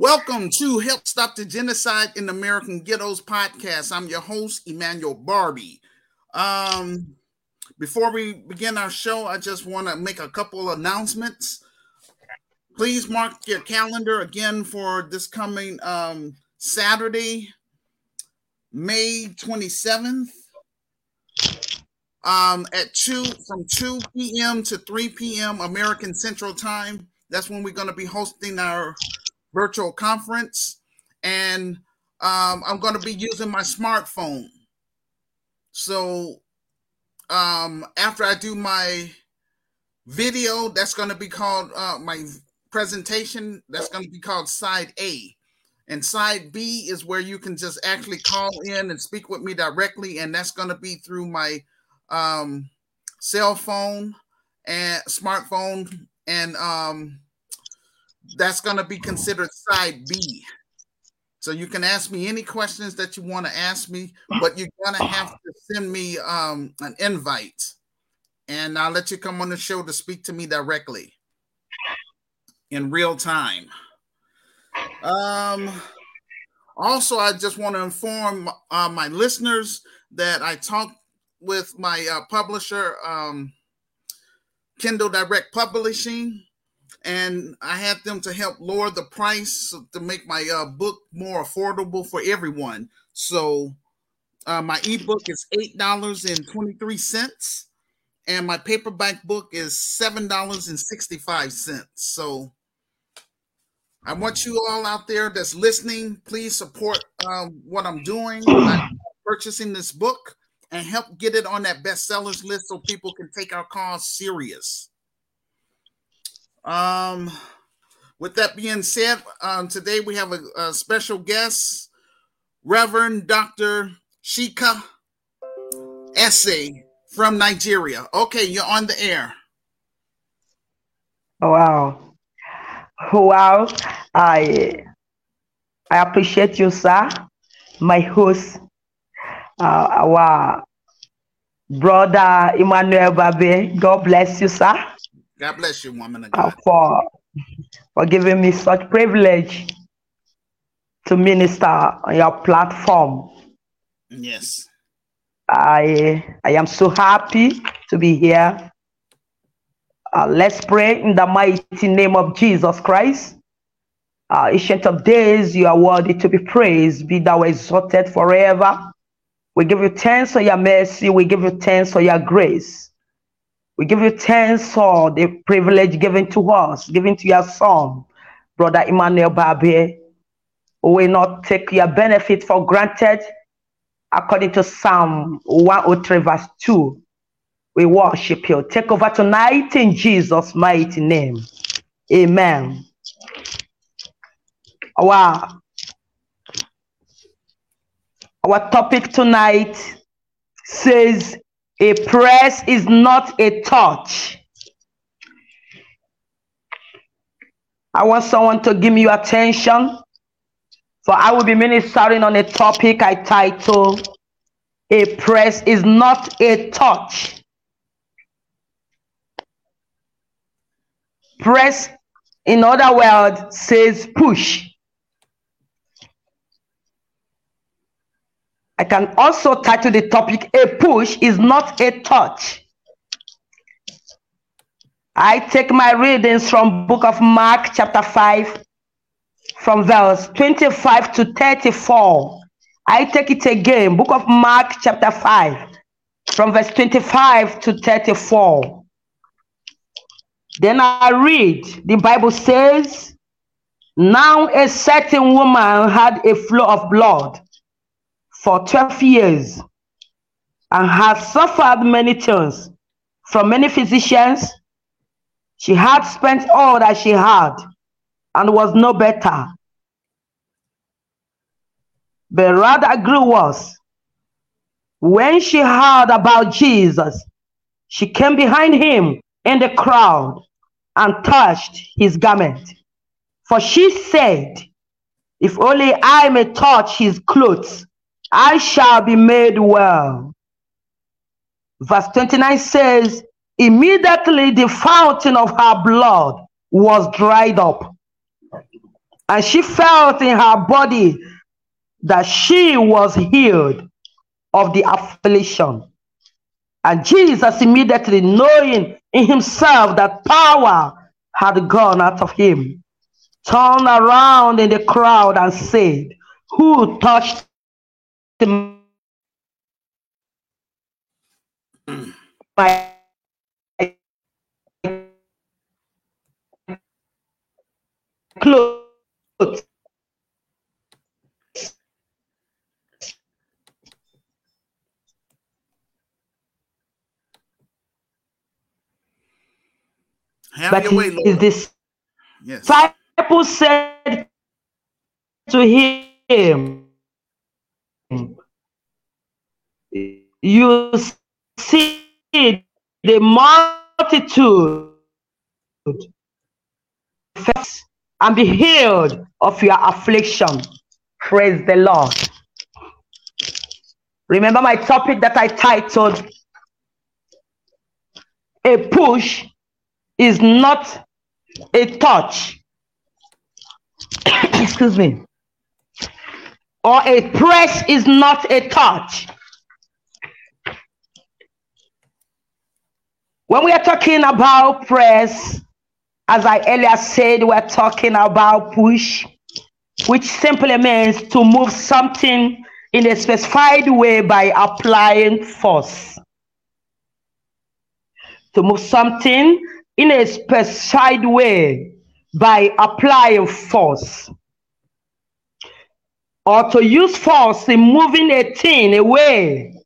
Welcome to Help Stop the Genocide in American Ghettos podcast. I'm your host, Emmanuel Barbee. Um, before we begin our show, I just want to make a couple announcements. Please mark your calendar again for this coming um, Saturday, May 27th, um, at 2 from 2 p.m. to 3 p.m. American Central Time. That's when we're going to be hosting our virtual conference, and um, I'm going to be using my smartphone. So um, after I do my video, that's going to be called uh, my presentation. That's going to be called Side A. And side B is where you can just actually call in and speak with me directly, and that's going to be through my um, cell phone and smartphone and um, that's going to be considered side B. So you can ask me any questions that you want to ask me, but you're going to have to send me um, an invite, and I'll let you come on the show to speak to me directly in real time. Um, also, I just want to inform uh, my listeners that I talked with my uh, publisher, um, Kindle Direct Publishing and I had them to help lower the price to make my uh, book more affordable for everyone. So uh, my ebook is eight dollars and twenty three cents, and my paperback book is seven dollars and sixty five cents. So I want you all out there that's listening, please support um, what I'm doing, I'm purchasing this book, and help get it on that bestsellers list so people can take our cause serious. Um, with that being said, um, today we have a, a special guest, Reverend Dr. Chika Ezeh from Nigeria. Okay, you're on the air. Oh, wow. Wow. I I appreciate you, sir. My host, uh, our brother Emmanuel Barbee. God bless you, sir. God bless you, woman of God. for, for giving me such privilege to minister on your platform. Yes. I I am so happy to be here. Uh, let's pray in the mighty name of Jesus Christ. Uh, ancient of days, you are worthy to be praised. Be thou exalted forever. We give you thanks for your mercy. We give you thanks for your grace. We give you thanks for the privilege given to us, given to your son, Brother Emmanuel Barbee. We will not take your benefit for granted. According to Psalm 103, verse 2, we worship you. Take over tonight in Jesus' mighty name. Amen. Our, our topic tonight says a press is not a touch. I want someone to give me your attention. For I will be ministering on a topic I title A Press is Not a Touch. Press, in other words, says push. I can also title the topic A Push is Not a Touch. I take my readings from book of Mark chapter 5 from verse 25 to 34. I take it again, book of Mark chapter 5 from verse 25 to 34. Then I read, the Bible says, Now a certain woman had a flow of blood for 12 years and has suffered many things from many physicians. She had spent all that she had and was no better, but rather grew worse. When she heard about Jesus, she came behind him in the crowd and touched his garment. For she said, If only I may touch his clothes, I shall be made well. Verse 29 says, Immediately the fountain of her blood was dried up. and she felt in her body that she was healed of the affliction. And Jesus, immediately knowing in himself that power had gone out of him, turned around in the crowd and said, Who touched my clothes? Have But your way, his Lord. Yes. disciples said to him, You see the multitude and be healed of your affliction. Praise the Lord. Remember my topic that I titled A Push is not a touch. Excuse me. Or a press is not a touch. When we are talking about press, as I earlier said, we're talking about push, which simply means to move something in a specified way by applying force. To move something in a specified way by applying force. Or to use force in moving a thing away.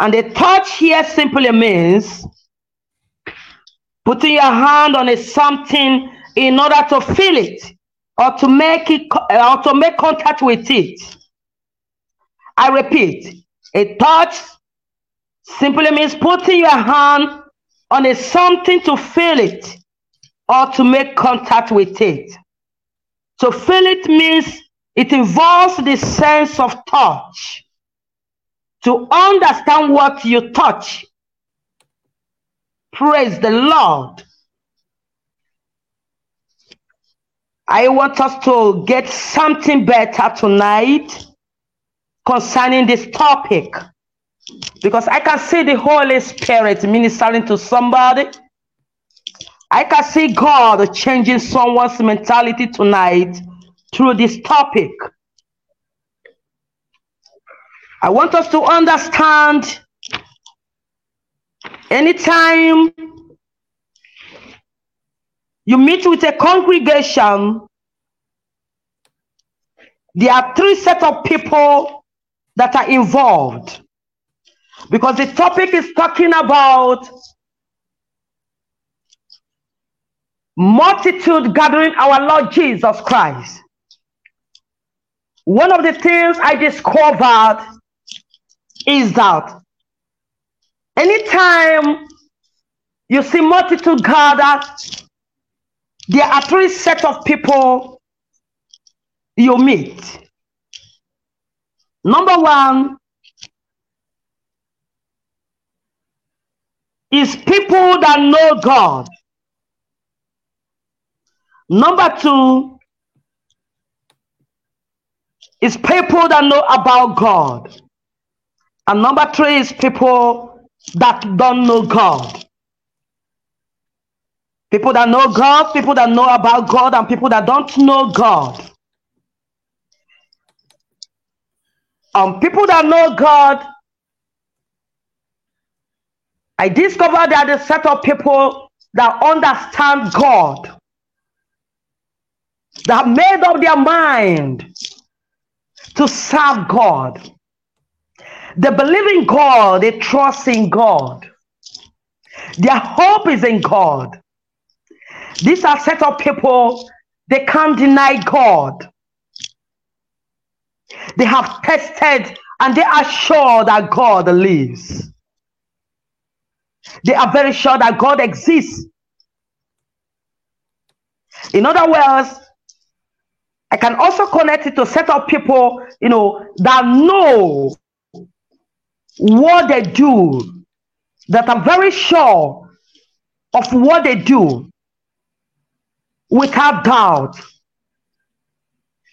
And the touch here simply means putting your hand on a something in order to feel it or to make it or to make contact with it. I repeat, a touch simply means putting your hand on a something to feel it or to make contact with it. To feel it means it involves the sense of touch. To understand what you touch. Praise the Lord. I want us to get something better tonight concerning this topic because I can see the Holy Spirit ministering to somebody. I can see God changing someone's mentality tonight through this topic. I want us to understand anytime you meet with a congregation, there are three set of people that are involved because the topic is talking about multitude gathering our Lord Jesus Christ. One of the things I discovered is that anytime you see multitude gathered, there are three set of people you meet. Number one is people that know God. Number two is people that know about God. And number three is people that don't know God. People that know God, people that know about God, and people that don't know God. Um, people that know God, I discovered that a set of people that understand God, that made up their mind to serve God. They believe in God, they trust in God. Their hope is in God. These are set of people, they can't deny God. They have tested and they are sure that God lives. They are very sure that God exists. In other words, I can also connect it to set of people, you know, that know what they do, that are very sure of what they do. without doubt.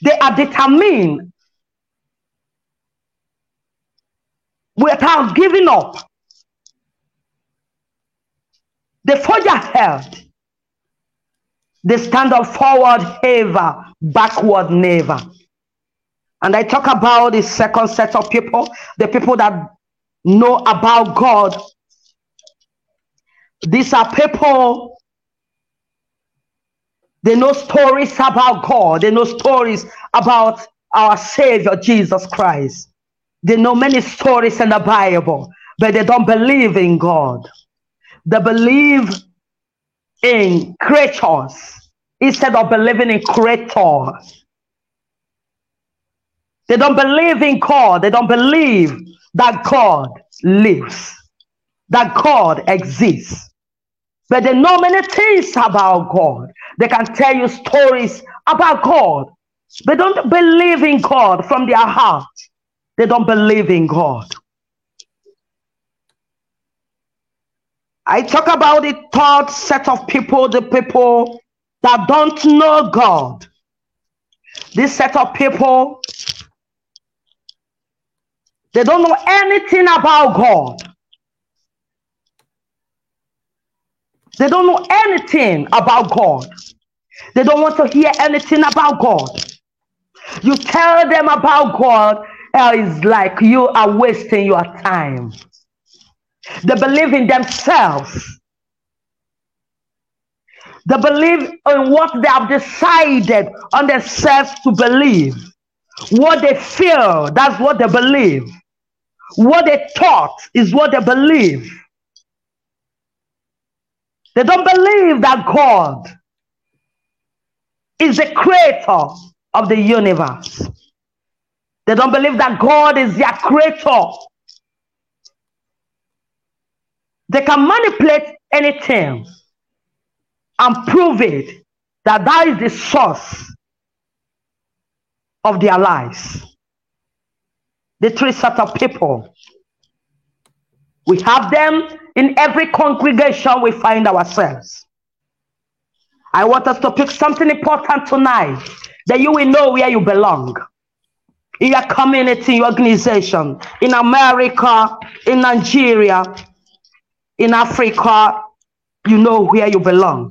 They are determined without giving up. They forge ahead. They stand up forward ever, backward never. And I talk about the second set of people, the people that know about God. These are people, they know stories about God, they know stories about our Savior Jesus Christ. They know many stories in the Bible, but they don't believe in God. They believe in creatures instead of believing in creators. They don't believe in God. They don't believe that God lives, that God exists. But they know many things about God. They can tell you stories about God. They don't believe in God from their heart. They don't believe in God. I talk about the third set of people, the people that don't know God. This set of people they don't know anything about God. They don't know anything about God. They don't want to hear anything about God. You tell them about God, uh, it's like you are wasting your time. They believe in themselves. They believe in what they have decided on themselves to believe. What they feel, that's what they believe. What they taught is what they believe. They don't believe that God is the creator of the universe. They don't believe that God is their creator. They can manipulate anything and prove it that that is the source of their lives the three sets of people. We have them in every congregation we find ourselves. I want us to pick something important tonight that you will know where you belong. In your community, your organization, in America, in Nigeria, in Africa, you know where you belong.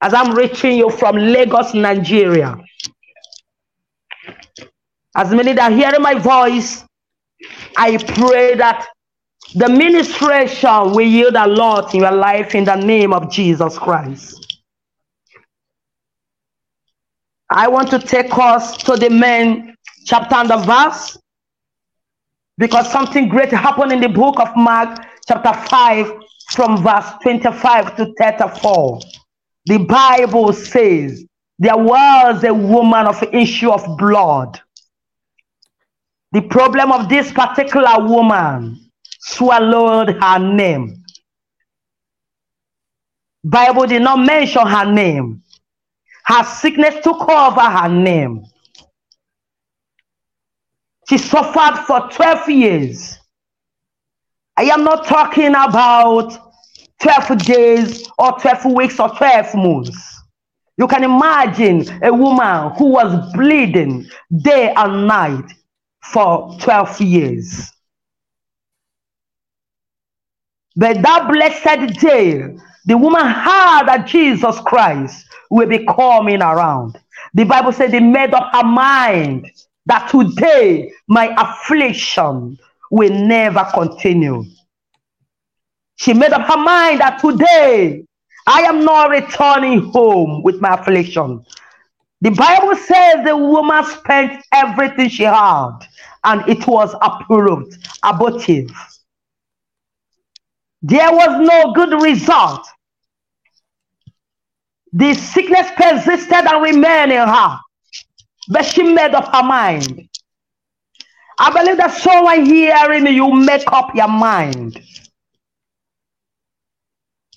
As I'm reaching you from Lagos, Nigeria, as many that hearing my voice, I pray that the ministration will yield a lot in your life in the name of Jesus Christ. I want to take us to the main chapter and the verse because something great happened in the book of Mark, chapter 5, from verse 25 to 34. The Bible says there was a woman of issue of blood the problem of this particular woman swallowed her name. Bible did not mention her name. Her sickness took over her name. She suffered for 12 years. I am not talking about 12 days or 12 weeks or 12 months. You can imagine a woman who was bleeding day and night for 12 years. But that blessed day, the woman heard that Jesus Christ will be coming around. The Bible said they made up her mind that today my affliction will never continue. She made up her mind that today I am not returning home with my affliction. The Bible says the woman spent everything she had and it was approved, abortive. There was no good result. The sickness persisted and remained in her, but she made up her mind. I believe that someone hearing you make up your mind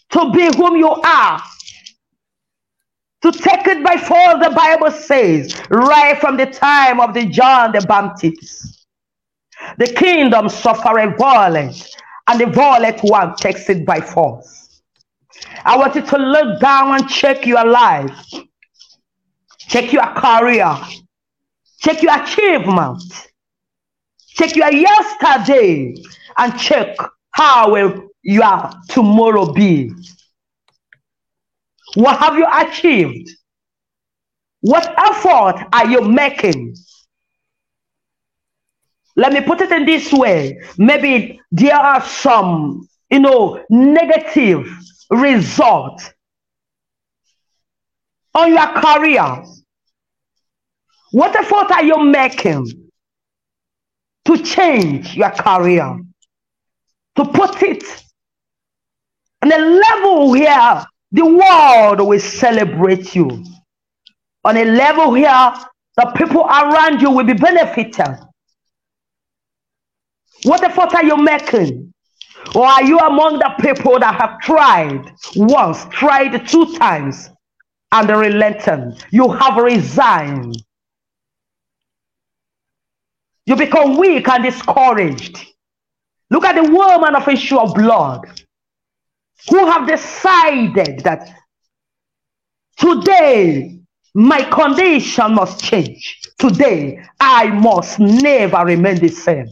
to be whom you are to take it by force, the Bible says, right from the time of the John the Baptist. The kingdom suffered violence, and the violent one takes it by force. I want you to look down and check your life, check your career, check your achievement, check your yesterday, and check how will your tomorrow be. What have you achieved? What effort are you making? Let me put it in this way. Maybe there are some, you know, negative results on your career. What effort are you making to change your career? To put it on a level where the world will celebrate you on a level here, the people around you will be benefited. What effort are you making? Or are you among the people that have tried once, tried two times, and relented? You have resigned. You become weak and discouraged. Look at the woman of issue of blood who have decided that today my condition must change. Today, I must never remain the same.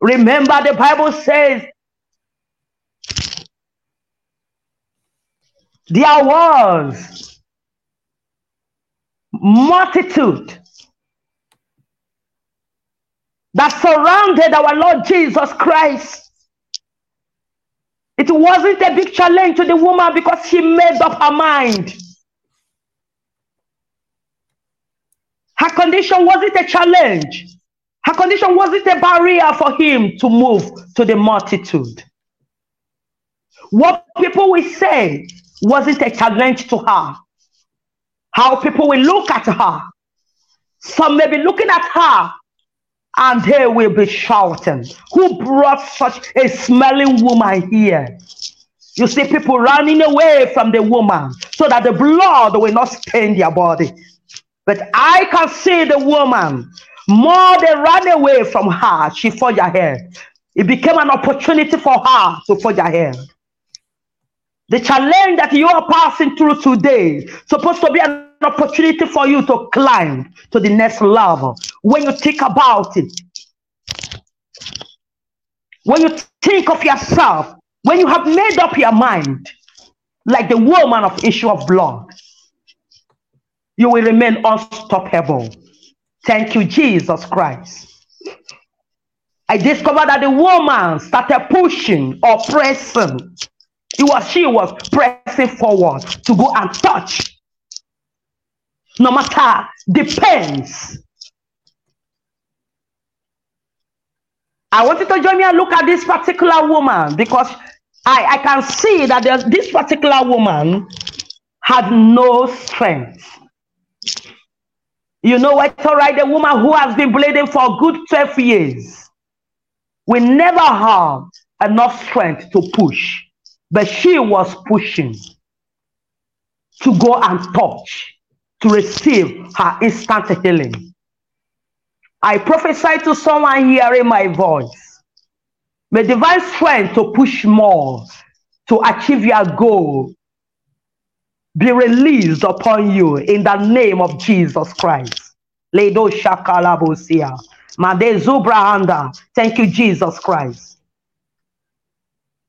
Remember, the Bible says, there was multitude that surrounded our Lord Jesus Christ. It wasn't a big challenge to the woman because she made up her mind. Her condition wasn't a challenge. Her condition wasn't a barrier for him to move to the multitude. What people will say wasn't a challenge to her. How people will look at her. Some may be looking at her and they will be shouting, Who brought such a smelling woman here? You see people running away from the woman so that the blood will not stain their body. But I can see the woman. More they ran away from her, she forged ahead. It became an opportunity for her to forge ahead. The challenge that you are passing through today supposed to be an opportunity for you to climb to the next level. When you think about it, when you think of yourself, when you have made up your mind, like the woman of issue of blood, you will remain unstoppable. Thank you, Jesus Christ. I discovered that the woman started pushing or pressing. It was she was pressing forward to go and touch. No matter depends. I want you to join me and look at this particular woman because I, I can see that this particular woman had no strength. You know what? All right, a woman who has been bleeding for good 12 years will never have enough strength to push, but she was pushing to go and touch to receive her instant healing. I prophesy to someone hearing my voice. May divine strength to push more to achieve your goal be released upon you in the name of Jesus Christ. Ledo shakalabosia. Made zubrahanda. Thank you, Jesus Christ.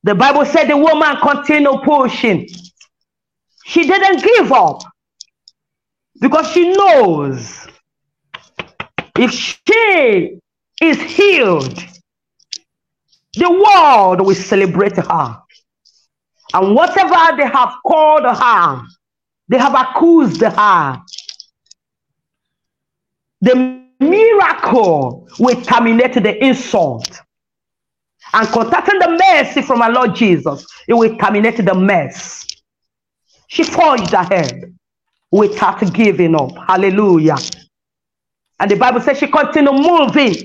The Bible said the woman continued pushing. She didn't give up because she knows if she is healed, the world will celebrate her. And whatever they have called her, they have accused her. The miracle will terminate the insult. And contacting the mercy from our Lord Jesus, it will terminate the mess. She forged ahead without giving up. Hallelujah. And the Bible says she continued moving.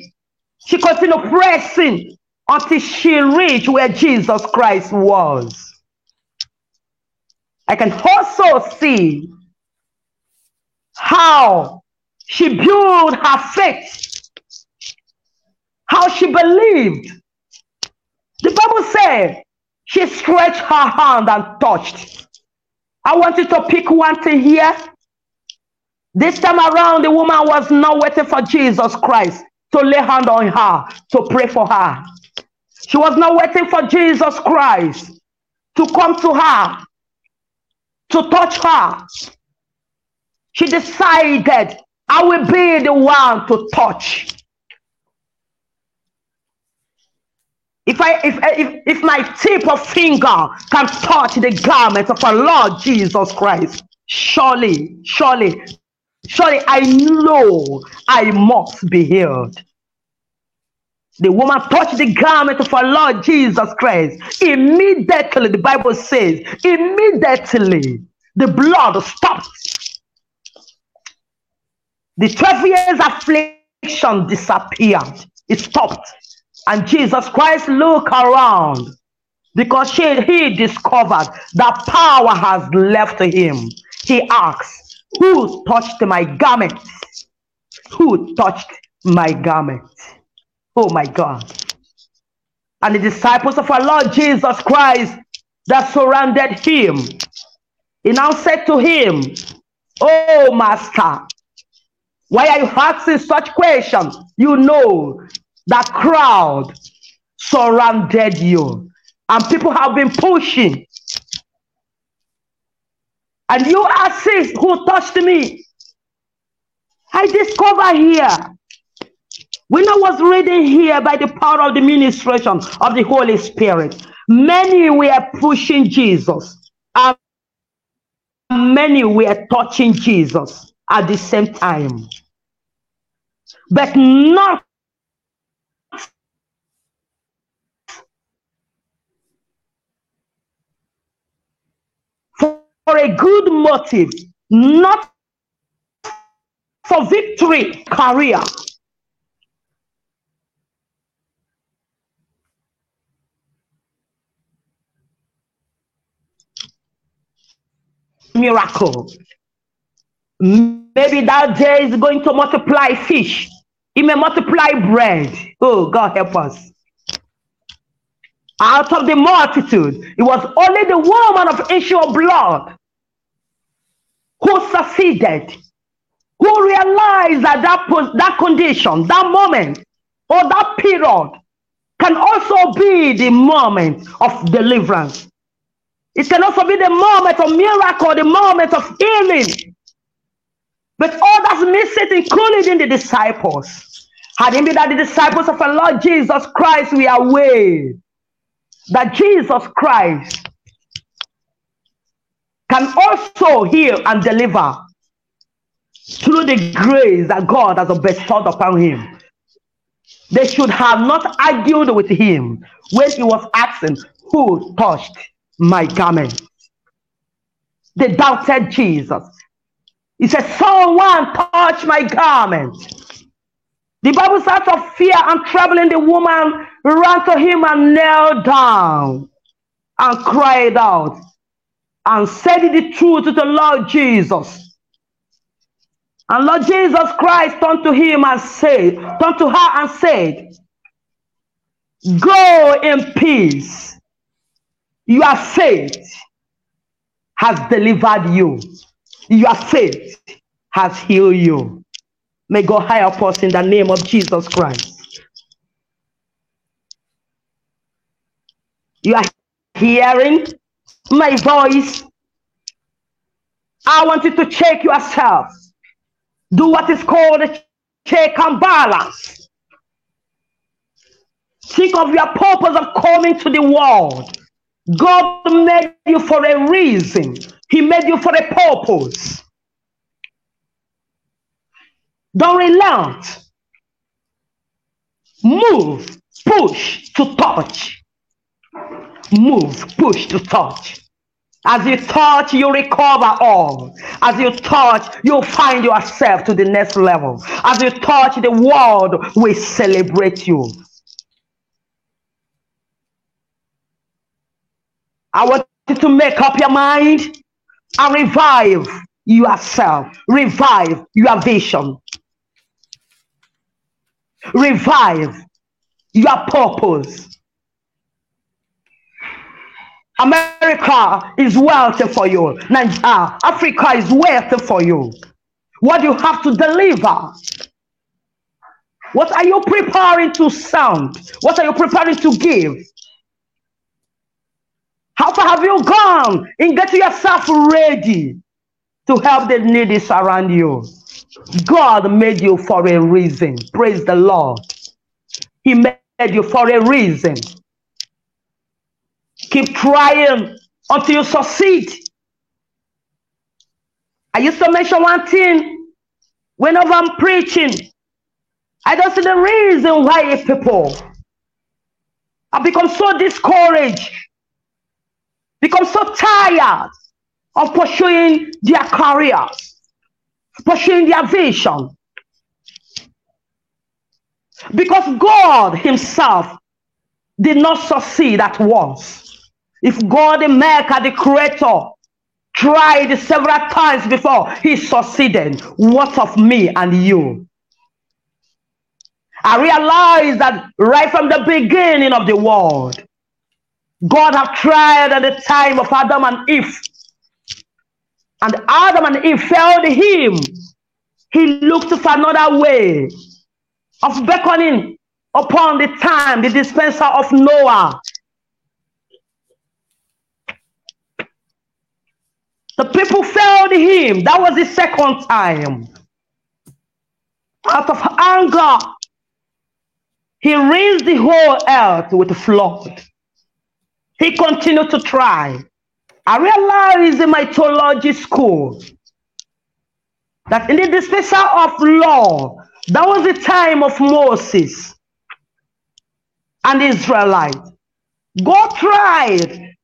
She continued pressing until she reached where Jesus Christ was. I can also see how she built her faith, how she believed. The Bible said She stretched her hand and touched. I want you to pick one thing here. This time around, the woman was not waiting for Jesus Christ to lay hand on her, to pray for her. She was not waiting for Jesus Christ to come to her, to touch her. She decided, I will be the one to touch. If I if if if my tip of finger can touch the garment of our Lord Jesus Christ, surely, surely, surely I know I must be healed. The woman touched the garment of our Lord Jesus Christ. Immediately, the Bible says, immediately the blood stopped. The 12 years affliction disappeared. It stopped. And Jesus Christ looked around because she, he discovered that power has left him. He asked, Who touched my garment? Who touched my garment? Oh my God. And the disciples of our Lord Jesus Christ that surrounded him, he now said to him, Oh, Master, why are you asking such questions? You know that crowd surrounded you, and people have been pushing. And you ask, Who touched me? I discover here when I was reading here by the power of the ministration of the Holy Spirit, many were pushing Jesus and many were touching Jesus at the same time. But not for a good motive, not for victory, career, miracle. Maybe that day is going to multiply fish. It may multiply bread. Oh, God help us. Out of the multitude, it was only the woman of issue of blood who succeeded, who realized that that, that condition, that moment, or that period can also be the moment of deliverance. It can also be the moment of miracle, the moment of healing. But all that's missing, including the disciples. Had it been that the disciples of our Lord Jesus Christ we are aware that Jesus Christ can also heal and deliver through the grace that God has bestowed upon him. They should have not argued with him when he was asking who touched my garment. They doubted Jesus. He said, Someone touched my garment. The Bible says, of fear and trembling, the woman ran to him and knelt down and cried out and said the truth to the Lord Jesus. And Lord Jesus Christ turned to him and said, turned to her and said, Go in peace your faith has delivered you. Your faith has healed you. May God help us in the name of Jesus Christ. You are hearing my voice. I want you to check yourself. Do what is called a check and balance. Think of your purpose of coming to the world. God made you for a reason. He made you for a purpose. Don't relent. Move, push to touch. Move, push to touch. As you touch, you recover all. As you touch, you find yourself to the next level. As you touch, the world will celebrate you. I want you to make up your mind and revive yourself, revive your vision, revive your purpose. America is wealthy for you. Nigeria, Africa is wealthy for you. What you have to deliver? What are you preparing to sound? What are you preparing to give? How far have you gone in getting yourself ready to help the needy around you? God made you for a reason. Praise the Lord. He made you for a reason. Keep trying until you succeed. I used to mention one thing whenever I'm preaching. I don't see the reason why people have become so discouraged, become so tired of pursuing their careers, pursuing their vision. Because God Himself did not succeed at once. If God, the maker, the creator, tried several times before he succeeded, what of me and you? I realize that right from the beginning of the world, God have tried at the time of Adam and Eve. And Adam and Eve failed him. He looked for another way of beckoning upon the time, the dispenser of Noah. The people failed him. That was the second time. Out of anger, he razed the whole earth with a flood. He continued to try. I realized in my theology school that in the dispensation of law, that was the time of Moses and Israelite. God tried.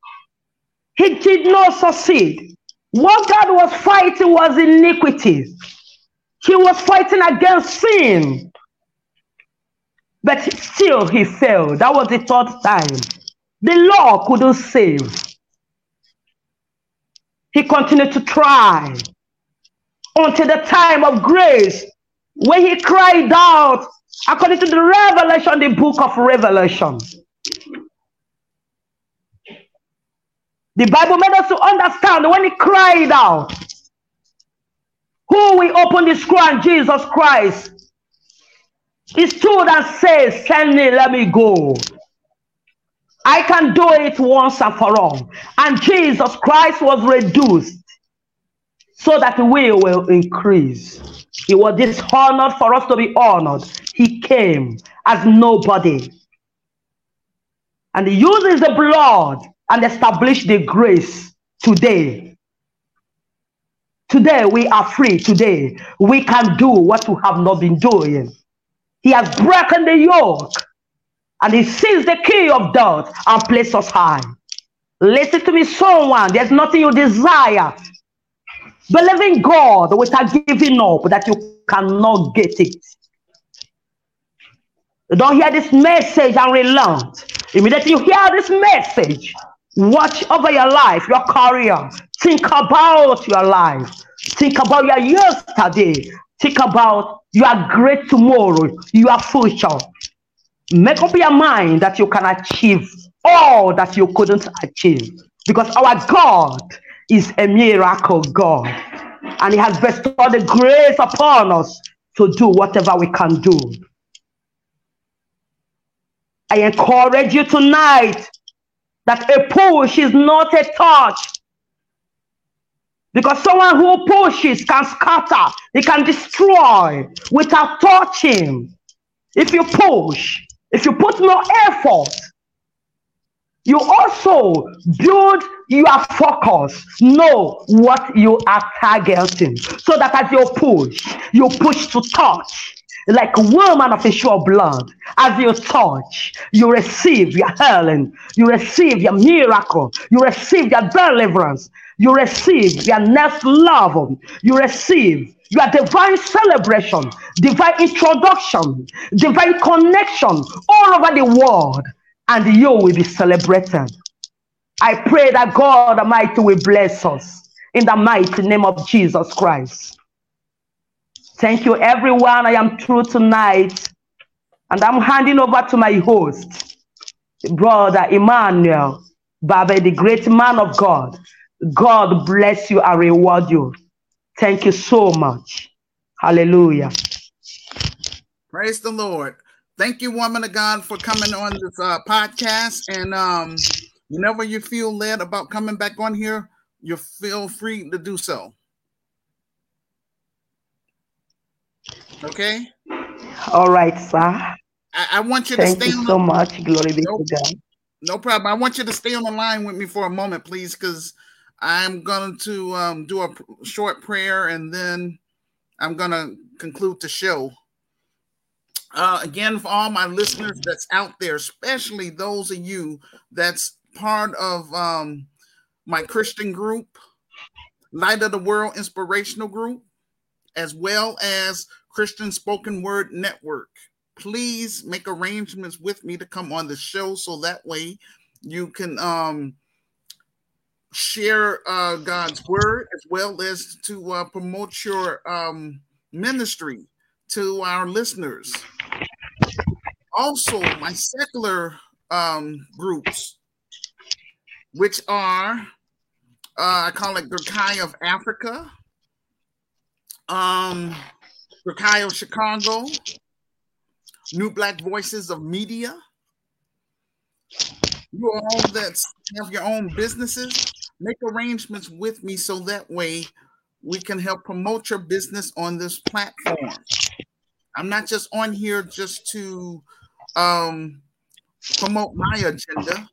He did not succeed. What God was fighting was iniquity. He was fighting against sin. But still he failed. That was the third time. The law couldn't save. He continued to try until the time of grace when he cried out according to the revelation, the book of Revelation. The Bible made us to understand when he cried out, who will open the scroll and Jesus Christ. He stood and said, Send me, let me go. I can do it once and for all. And Jesus Christ was reduced so that we will increase. He was dishonored for us to be honored. He came as nobody. And he uses the blood and establish the grace today. Today we are free. Today we can do what we have not been doing. He has broken the yoke and he seize the key of death and placed us high. Listen to me, someone. There's nothing you desire. Believe in God without giving up that you cannot get it. You don't hear this message and relent. Immediately you hear this message, watch over your life, your career. Think about your life. Think about your yesterday. Think about your great tomorrow, your future. Make up your mind that you can achieve all that you couldn't achieve. Because our God is a miracle God. And He has bestowed the grace upon us to do whatever we can do. I encourage you tonight that a push is not a touch. Because someone who pushes can scatter, he can destroy without touching. If you push, if you put no effort, you also build your focus, know what you are targeting, so that as you push, you push to touch, like a woman of a sure blood. As you touch, you receive your healing, you receive your miracle, you receive your deliverance, you receive your next level, you receive your divine celebration, divine introduction, divine connection all over the world, and you will be celebrated. I pray that God Almighty will bless us in the mighty name of Jesus Christ. Thank you, everyone. I am through tonight. And I'm handing over to my host, brother Emmanuel. Baba, the great man of God. God bless you and reward you. Thank you so much. Hallelujah. Praise the Lord. Thank you, woman of God, for coming on this uh, podcast. And um, whenever you feel led about coming back on here, you feel free to do so. Okay. All right, sir. I, I want you Thank to stay you on so much. Glory be No. to God. no problem. I want you to stay on the line with me for a moment, please, because I'm going to um, do a short prayer and then I'm going to conclude the show. Uh, again, for all my listeners that's out there, especially those of you that's part of um, my Christian group, Light of the World Inspirational Group, as well as Christian Spoken Word Network. Please make arrangements with me to come on the show so that way you can um, share uh, God's word as well as to uh, promote your um, ministry to our listeners. Also, my secular um, groups, which are uh, I call it Gurkai of Africa, um, Of Chicago, New Black Voices of Media. You all that have your own businesses, make arrangements with me so that way we can help promote your business on this platform. I'm not just on here just to um, promote my agenda.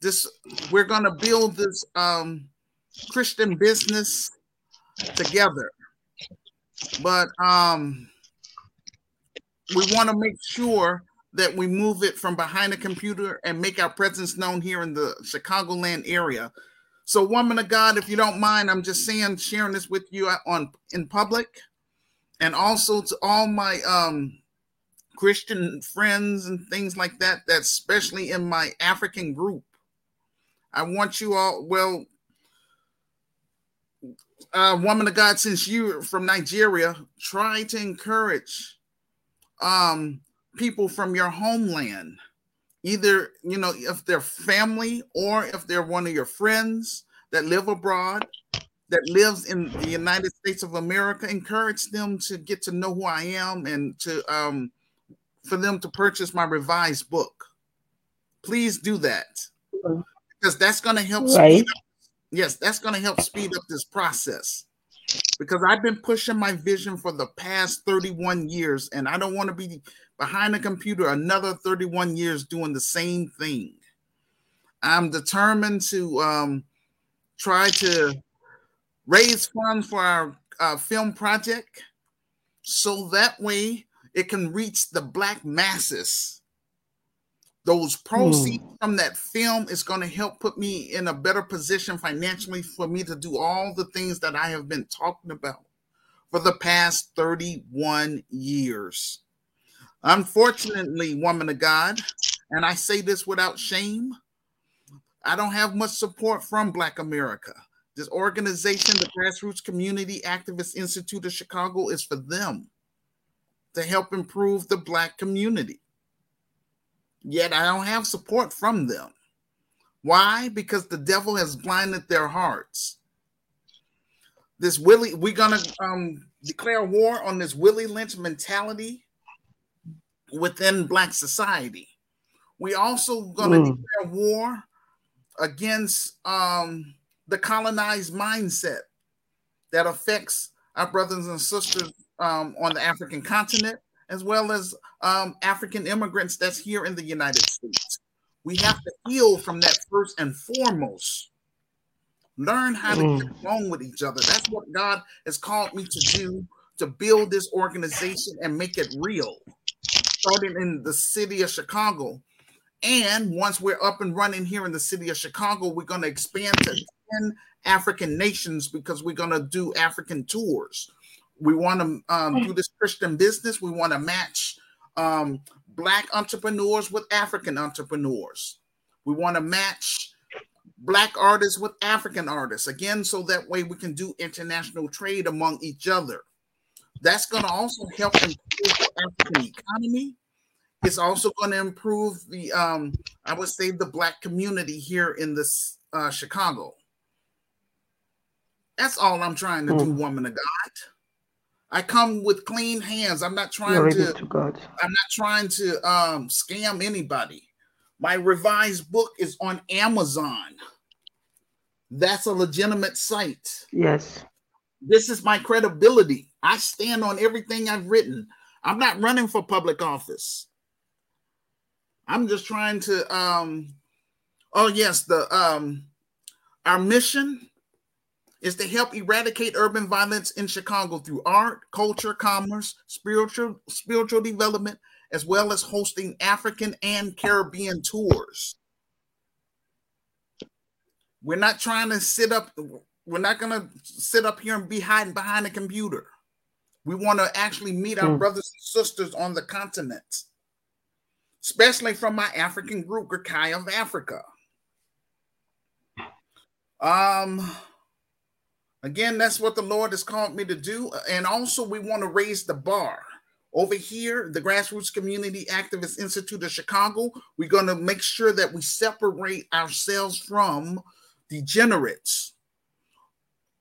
This we're to build this um, Christian business together, but um, we want to make sure that we move it from behind the computer and make our presence known here in the Chicagoland area. So, woman of God, if you don't mind, I'm just saying, sharing this with you on in public, and also to all my um, Christian friends and things like that. That's especially in my African group. I want you all. Well, uh, woman of God, since you're from Nigeria, try to encourage um, people from your homeland, either you know if they're family or if they're one of your friends that live abroad, that lives in the United States of America. Encourage them to get to know who I am and to um, for them to purchase my revised book. Please do that because that's going to help Right. speed. Yes, that's going to help speed up this process because I've been pushing my vision for the past 31 years and I don't want to be behind a computer another 31 years doing the same thing. I'm determined to um, try to raise funds for our uh, film project so that way it can reach the black masses. Those hmm. proceeds from that film is going to help put me in a better position financially for me to do all the things that I have been talking about for the past 31 years. Unfortunately, woman of God, and I say this without shame, I don't have much support from Black America. This organization, the Grassroots Community Activist Institute of Chicago, is for them to help improve the Black community. Yet I don't have support from them. Why? Because the devil has blinded their hearts. This Willie, we're gonna um, declare war on this Willie Lynch mentality within Black society. We also gonna Mm. declare war against um, the colonized mindset that affects our brothers and sisters um, on the African continent, as well as um, African immigrants that's here in the United States. We have to heal from that first and foremost. Learn how to Mm. get along with each other. That's what God has called me to do to build this organization and make it real. Starting in the city of Chicago. And once we're up and running here in the city of Chicago, we're going to expand to 10 African nations because we're going to do African tours. We want to um, do this Christian business. We want to match um, Black entrepreneurs with African entrepreneurs. We want to match Black artists with African artists, again, so that way we can do international trade among each other. That's going to also help improve the African economy It's also going to improve the, um, I would say, the black community here in this uh, Chicago. That's all I'm trying to mm. do, woman of God. I come with clean hands. I'm not trying to, to. I'm not trying to um, scam anybody. My revised book is on Amazon. That's a legitimate site. Yes. This is my credibility. I stand on everything I've written. I'm not running for public office. I'm just trying to um oh yes, the um our mission is to help eradicate urban violence in Chicago through art, culture, commerce, spiritual spiritual development, as well as hosting African and Caribbean tours. We're not trying to sit up, we're not going to sit up here and be hiding behind a computer. We want to actually meet our mm. brothers and sisters on the continent, especially from my African group, Gakai of Africa. Um, again, that's what the Lord has called me to do. And also, we want to raise the bar. Over here, the Grassroots Community Activist Institute of Chicago, we're going to make sure that we separate ourselves from degenerates.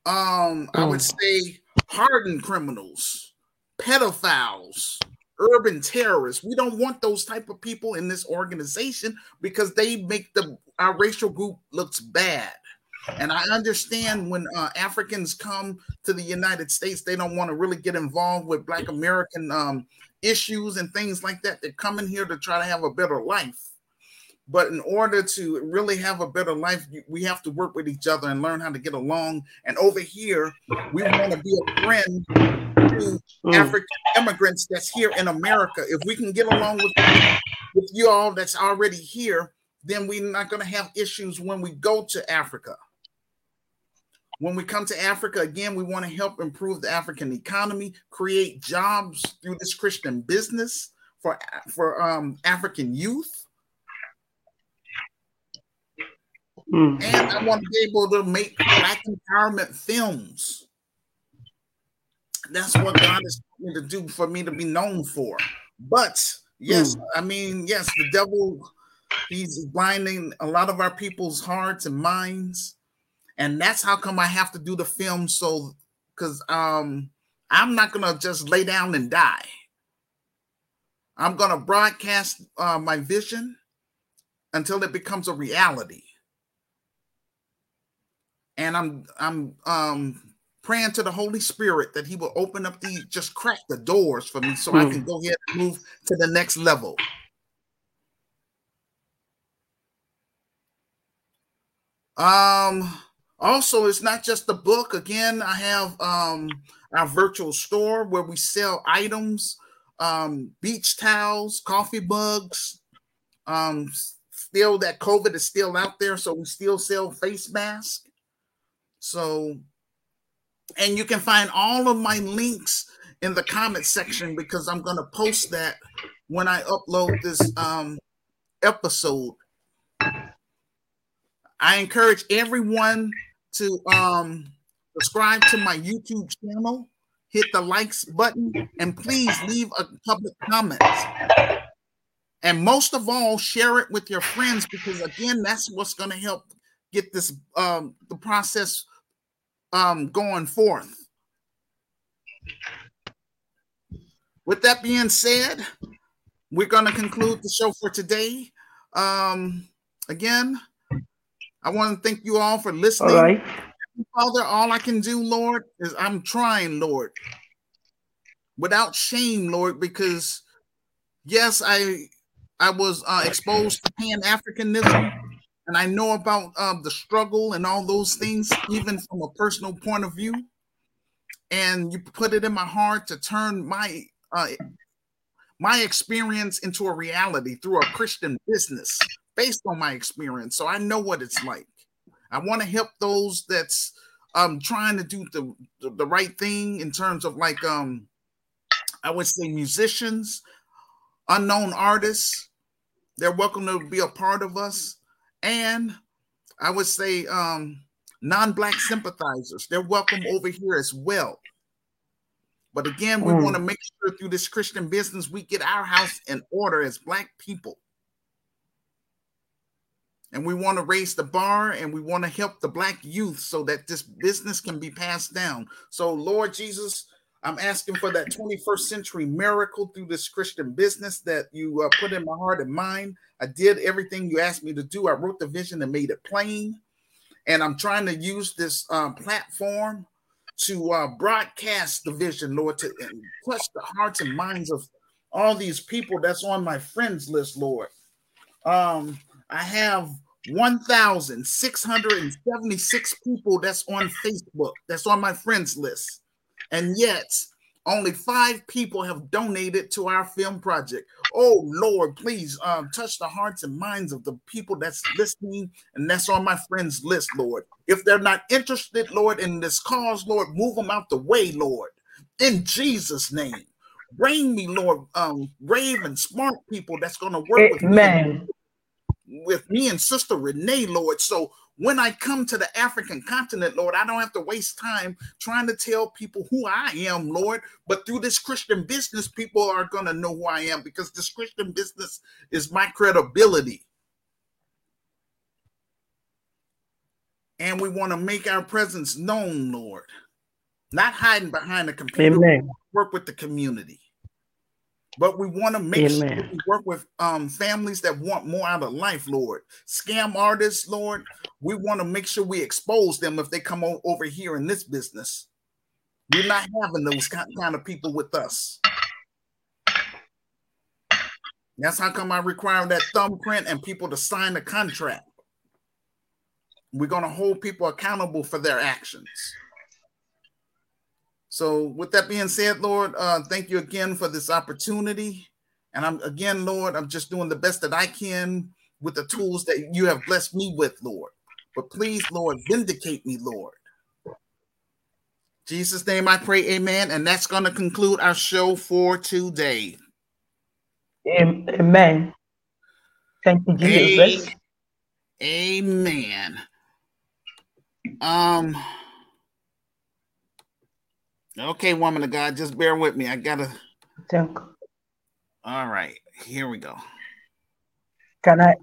Um, I would mm. say hardened criminals, pedophiles, urban terrorists. We don't want those type of people in this organization because they make the our racial group looks bad. And I understand when uh, Africans come to the United States, they don't want to really get involved with Black American um, issues and things like that. They're coming here to try to have a better life. But in order to really have a better life, we have to work with each other and learn how to get along. And over here, we want to be a friend to mm. African immigrants that's here in America. If we can get along with, with you all that's already here, then we're not going to have issues when we go to Africa. When we come to Africa, again, we want to help improve the African economy, create jobs through this Christian business for, for um, African youth. Mm. And I want to be able to make black empowerment films. That's what God is me to do for me to be known for. But yes, mm. I mean, yes, the devil, he's blinding a lot of our people's hearts and minds and that's how come I have to do the film. So, because um, I'm not gonna just lay down and die. I'm gonna broadcast uh, my vision until it becomes a reality. And I'm I'm um praying to the Holy Spirit that He will open up the just crack the doors for me so I hmm. can go ahead and move to the next level. Um also, it's not just the book. Again, I have um, our virtual store where we sell items, um, beach towels, coffee mugs. Um, still, that COVID is still out there, so we still sell face masks. So, and you can find all of my links in the comment section because I'm going to post that when I upload this um, episode. I encourage everyone to um subscribe to my YouTube channel, hit the likes button, and please leave a public comment. And most of all, share it with your friends because again, that's what's going to help get this um the process um going forth. With that being said, we're going to conclude the show for today. Um again, I want to thank you all for listening. All right. Father, all I can do, Lord, is I'm trying, Lord, without shame, Lord, because yes, I I was uh, exposed to Pan Africanism, and I know about um, the struggle and all those things, even from a personal point of view. And you put it in my heart to turn my uh, my experience into a reality through a Christian business based on my experience. So I know what it's like. I want to help those that's um trying to do the, the, the right thing in terms of like um I would say musicians, unknown artists. They're welcome to be a part of us. And I would say um non-black sympathizers. They're welcome over here as well. But again, we mm. want to make sure through this Christian business we get our house in order as black people. And we want to raise the bar and we want to help the black youth so that this business can be passed down. So, Lord Jesus, I'm asking for that 21st century miracle through this Christian business that you uh, put in my heart and mind. I did everything you asked me to do. I wrote the vision and made it plain. And I'm trying to use this um, platform to uh, broadcast the vision, Lord, to touch the hearts and minds of all these people that's on my friends list, Lord. Um, I have 1,676 people that's on Facebook, that's on my friends list. And yet, only five people have donated to our film project. Oh Lord, please um, touch the hearts and minds of the people that's listening and that's on my friends list, Lord. If they're not interested, Lord, in this cause, Lord, move them out the way, Lord. In Jesus' name, bring me, Lord, um, brave and smart people that's going to work Amen. with me, with me and Sister Renee, Lord. So when I come to the African continent, Lord, I don't have to waste time trying to tell people who I am, Lord. But through this Christian business, people are going to know who I am because this Christian business is my credibility. And we want to make our presence known, Lord, not hiding behind a computer. Amen. Work with the community. But we want to make Amen. sure we work with um, families that want more out of life, Lord. Scam artists, Lord, we want to make sure we expose them if they come over here in this business. We're not having those kind of people with us. That's how come I require that thumbprint and people to sign the contract. We're going to hold people accountable for their actions. So, with that being said, Lord, uh, thank you again for this opportunity. And I'm again, Lord, I'm just doing the best that I can with the tools that you have blessed me with, Lord. But please, Lord, vindicate me, Lord. Jesus' name I pray, amen. And that's going to conclude our show for today. Amen. Thank you, Jesus. Amen. Um. Okay, woman of God, just bear with me. I gotta. All right, here we go. Can I